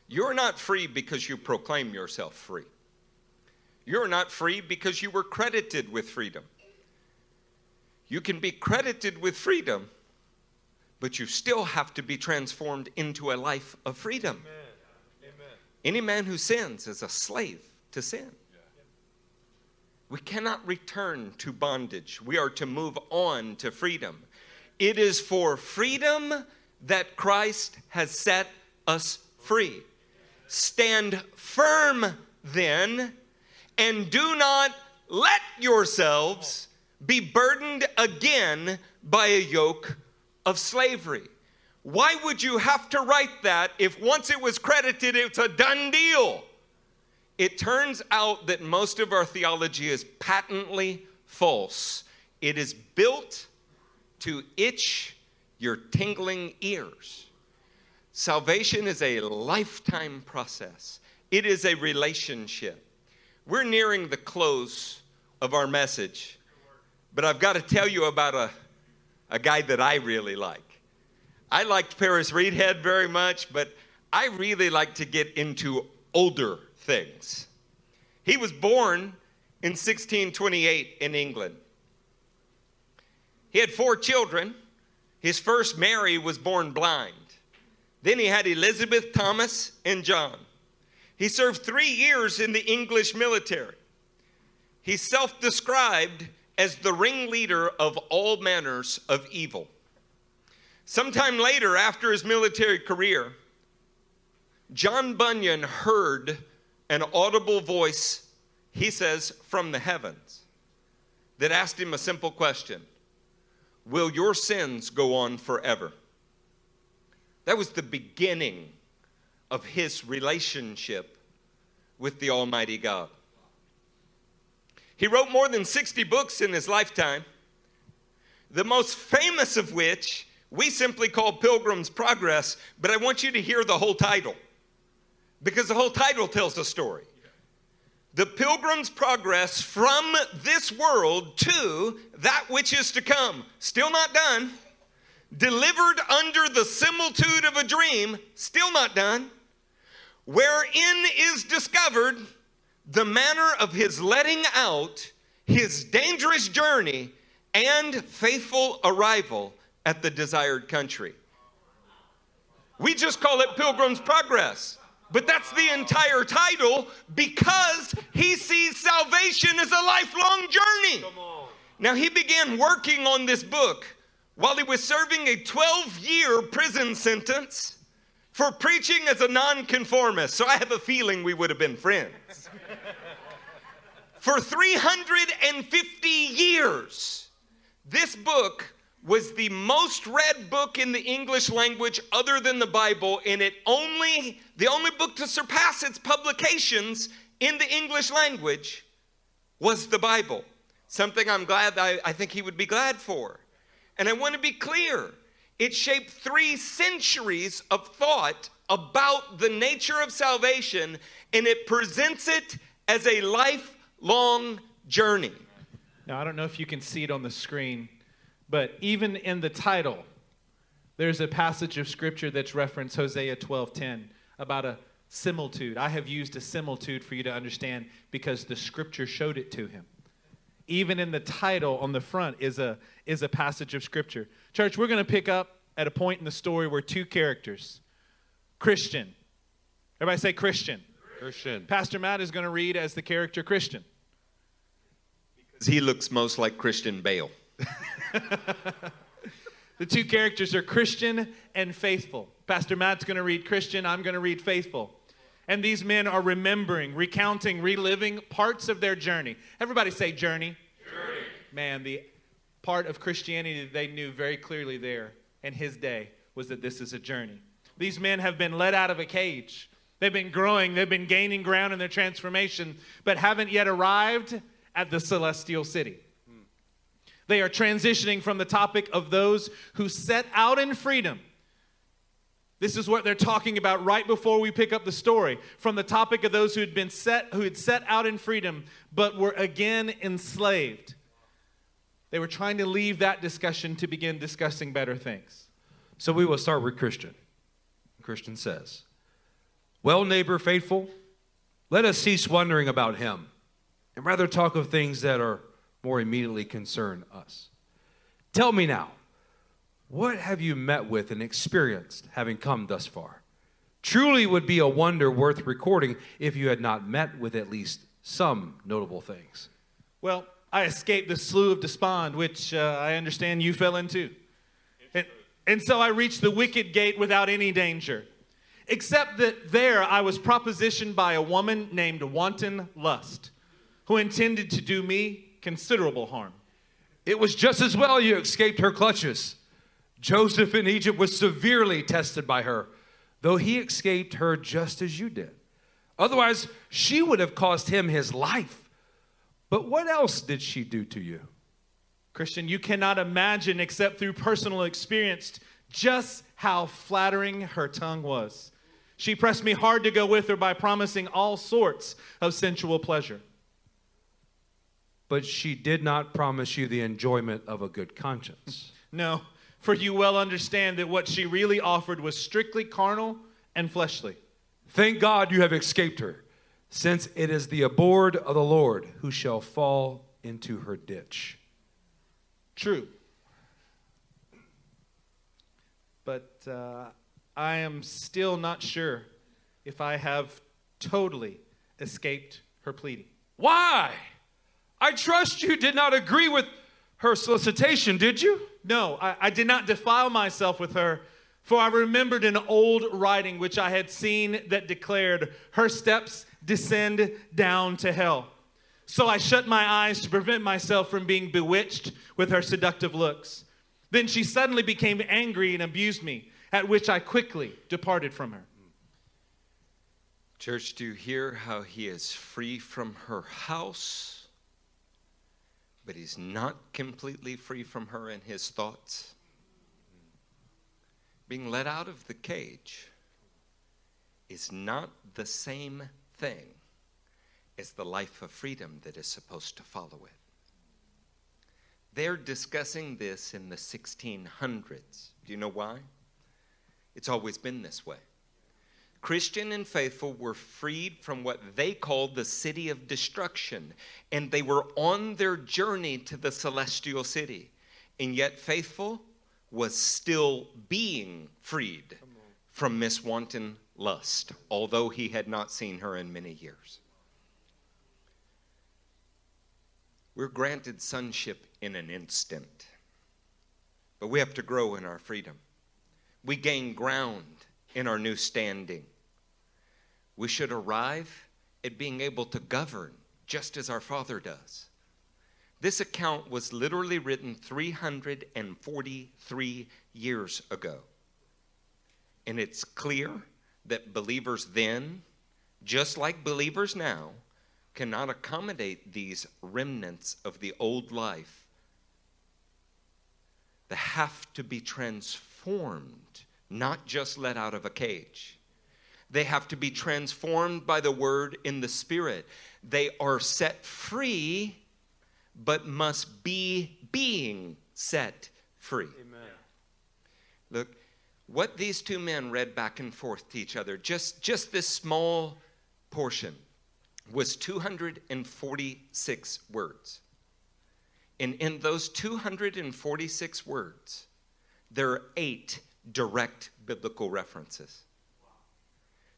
you're not free because you proclaim yourself free. You're not free because you were credited with freedom. You can be credited with freedom, but you still have to be transformed into a life of freedom. Amen. Amen. Any man who sins is a slave to sin. We cannot return to bondage. We are to move on to freedom. It is for freedom that Christ has set us free. Stand firm then, and do not let yourselves be burdened again by a yoke of slavery. Why would you have to write that if once it was credited, it's a done deal? It turns out that most of our theology is patently false. It is built to itch your tingling ears. Salvation is a lifetime process, it is a relationship. We're nearing the close of our message, but I've got to tell you about a, a guy that I really like. I liked Paris Reidhead very much, but I really like to get into older things. He was born in 1628 in England. He had four children. His first, Mary, was born blind. Then he had Elizabeth, Thomas, and John. He served three years in the English military. He self described as the ringleader of all manners of evil. Sometime later, after his military career, John Bunyan heard an audible voice, he says, from the heavens that asked him a simple question Will your sins go on forever? That was the beginning of his relationship with the Almighty God. He wrote more than 60 books in his lifetime, the most famous of which we simply call Pilgrim's Progress, but I want you to hear the whole title because the whole title tells the story. The Pilgrim's Progress from this world to that which is to come. Still not done. Delivered under the similitude of a dream. Still not done. Wherein is discovered the manner of his letting out, his dangerous journey, and faithful arrival at the desired country. We just call it Pilgrim's Progress. But that's the entire title because he sees salvation as a lifelong journey. Now, he began working on this book while he was serving a 12 year prison sentence for preaching as a nonconformist. So I have a feeling we would have been friends. For 350 years, this book was the most read book in the English language other than the Bible, and it only, the only book to surpass its publications in the English language was the Bible. Something I'm glad, I, I think he would be glad for. And I want to be clear it shaped three centuries of thought about the nature of salvation, and it presents it as a lifelong journey. Now, I don't know if you can see it on the screen but even in the title, There's a passage of scripture that's referenced Hosea 12:10 about a similitude. I have used a similitude for you to understand because the scripture showed it to him. Even in the title on the front is a is a passage of scripture. Church, we're going to pick up at a point in the story where two characters, Christian. Everybody say Christian. Christian. Pastor Matt is going to read as the character Christian. Because he looks most like Christian Bale. (laughs) The two characters are Christian and faithful. Pastor Matt's going to read Christian, I'm going to read faithful. And these men are remembering, recounting, reliving parts of their journey. Everybody say journey. Journey. Man, the part of Christianity that they knew very clearly there in his day was that this is a journey. These men have been let out of a cage. They've been growing, they've been gaining ground in their transformation, but haven't yet arrived at the celestial city. They are transitioning from the topic of those who set out in freedom. This is what they're talking about right before we pick up the story. From the topic of those who had been set who had set out in freedom but were again enslaved. They were trying to leave that discussion to begin discussing better things. So we will start with Christian. Christian says, Well, neighbor faithful, let us cease wondering about him and rather talk of things that are more immediately concern us. Tell me now, what have you met with and experienced having come thus far? Truly would be a wonder worth recording if you had not met with at least some notable things. Well, I escaped the slough of despond, which uh, I understand you fell into. And, and so I reached the wicket gate without any danger, except that there I was propositioned by a woman named Wanton Lust, who intended to do me considerable harm. It was just as well you escaped her clutches. Joseph in Egypt was severely tested by her, though he escaped her just as you did. Otherwise, she would have cost him his life. But what else did she do to you? Christian, you cannot imagine, except through personal experience, just how flattering her tongue was. She pressed me hard to go with her by promising all sorts of sensual pleasure but she did not promise you the enjoyment of a good conscience. No, for you well understand that what she really offered was strictly carnal and fleshly. Thank God you have escaped her, since it is the abhorred of the Lord who shall fall into her ditch. True. But uh, I am still not sure if I have totally escaped her pleading. Why? I trust you did not agree with her solicitation, did you? No, I, I, did not defile myself with her, for I remembered an old writing which I had seen that declared, Her steps descend down to hell. So I shut my eyes to prevent myself from being bewitched with her seductive looks. Then she suddenly became angry and abused me, at which I quickly departed from her. Church, do you hear how he is free from her house? but he's not completely free from her and his thoughts. Being let out of the cage is not the same thing as the life of freedom that is supposed to follow it. They're discussing this in the 1600s. Do you know why? It's always been this way. Christian and faithful were freed from what they called the city of destruction, and they were on their journey to the celestial city. And yet, faithful was still being freed from Miss Wanton lust, although he had not seen her in many years. We're granted sonship in an instant, but we have to grow in our freedom. We gain ground in our new standing we should arrive at being able to govern just as our Father does. This account was literally written 343 years ago. And it's clear that believers then, just like believers now, cannot accommodate these remnants of the old life. They have to be transformed, not just let out of a cage. They have to be transformed by the word in the spirit. They are set free, but must be being set free. Amen. Look, what these two men read back and forth to each other, just, just this small portion, was 246 words. And in those 246 words, there are eight direct biblical references.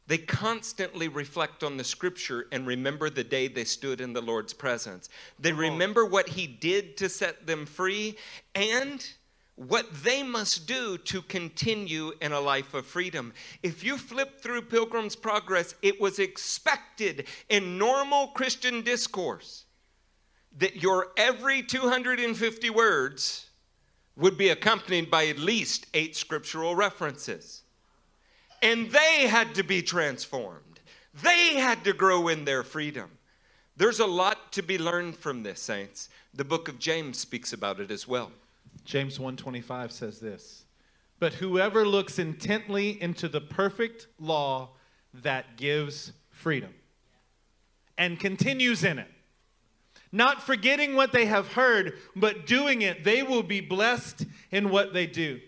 They constantly reflect on the scripture and remember the day they stood in the Lord's presence. They remember what he did to set them free and what they must do to continue in a life of freedom. If you flip through Pilgrim's Progress, it was expected in normal Christian discourse that your every 250 words would be accompanied by at least eight scriptural references. And they had to be transformed, they had to grow in their freedom. There's a lot to be learned from this, saints. The book of James speaks about it as well. James 1:25 says this. But whoever looks intently into the perfect law that gives freedom and continues in it, not forgetting what they have heard, but doing it, they will be blessed in what they do.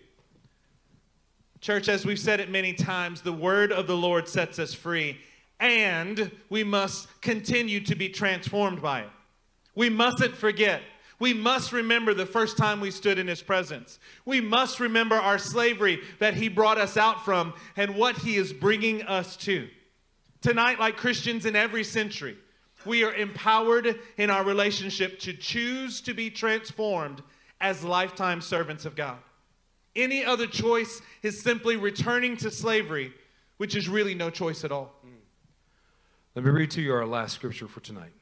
Church, as we've said it many times, the word of the Lord sets us free, and we must continue to be transformed by it. We mustn't forget. We must remember the first time we stood in his presence. We must remember our slavery that he brought us out from and what he is bringing us to. Tonight, like Christians in every century, we are empowered in our relationship to choose to be transformed as lifetime servants of God. Any other choice is simply returning to slavery, which is really no choice at all. Mm. Let me read to you our last scripture for tonight.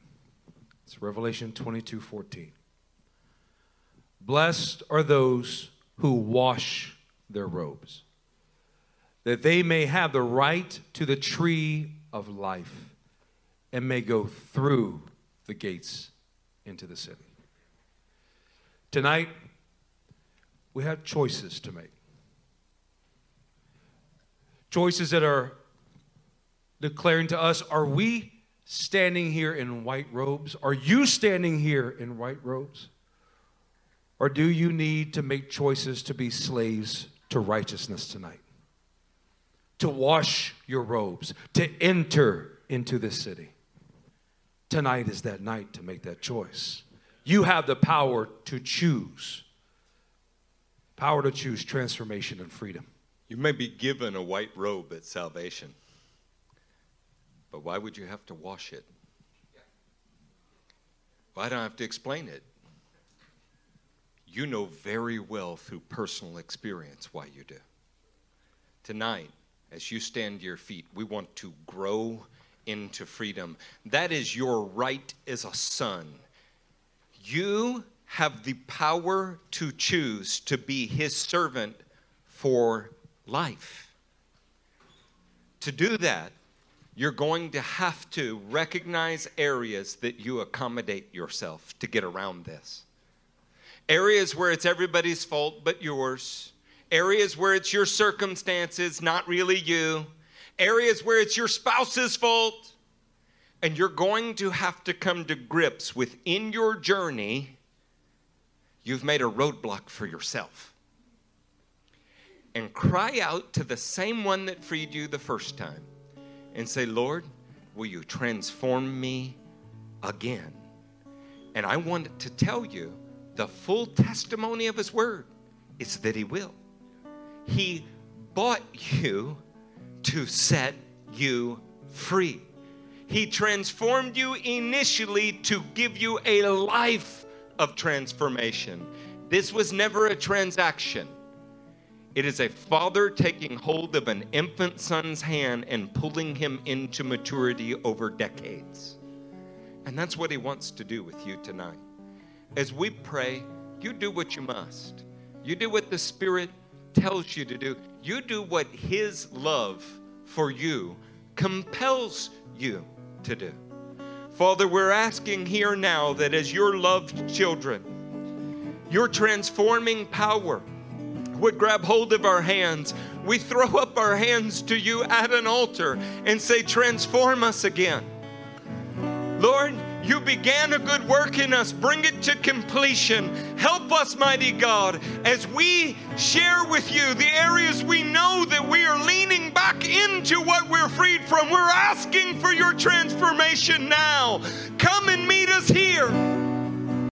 It's Revelation 22 14. Blessed are those who wash their robes, that they may have the right to the tree of life and may go through the gates into the city. Tonight, we have choices to make. Choices that are declaring to us are we standing here in white robes? Are you standing here in white robes? Or do you need to make choices to be slaves to righteousness tonight? To wash your robes, to enter into this city. Tonight is that night to make that choice. You have the power to choose. Power to choose transformation and freedom. You may be given a white robe at salvation, but why would you have to wash it? Why don't I have to explain it? you know very well through personal experience why you do. Tonight, as you stand to your feet, we want to grow into freedom. That is your right as a son. You have the power to choose to be his servant for life. To do that, you're going to have to recognize areas that you accommodate yourself to get around this areas where it's everybody's fault but yours, areas where it's your circumstances, not really you, areas where it's your spouse's fault. And you're going to have to come to grips within your journey, you've made a roadblock for yourself. And cry out to the same one that freed you the first time and say, Lord, will you transform me again? And I want to tell you the full testimony of His Word is that He will. He bought you to set you free. He transformed you initially to give you a life of transformation. This was never a transaction. It is a father taking hold of an infant son's hand and pulling him into maturity over decades. And that's what he wants to do with you tonight as we pray, you do what you must. You do what the Spirit tells you to do. You do what His love for you compels you to do. Father, we're asking here now that as your loved children, your transforming power would grab hold of our hands. We throw up our hands to you at an altar and say, Transform us again. Lord, you began a good work in us, bring it to completion. Help us, mighty God, as we share with you the areas we know that we are leaning back into what we're freed from. We're asking for your transformation now. Come and meet us here.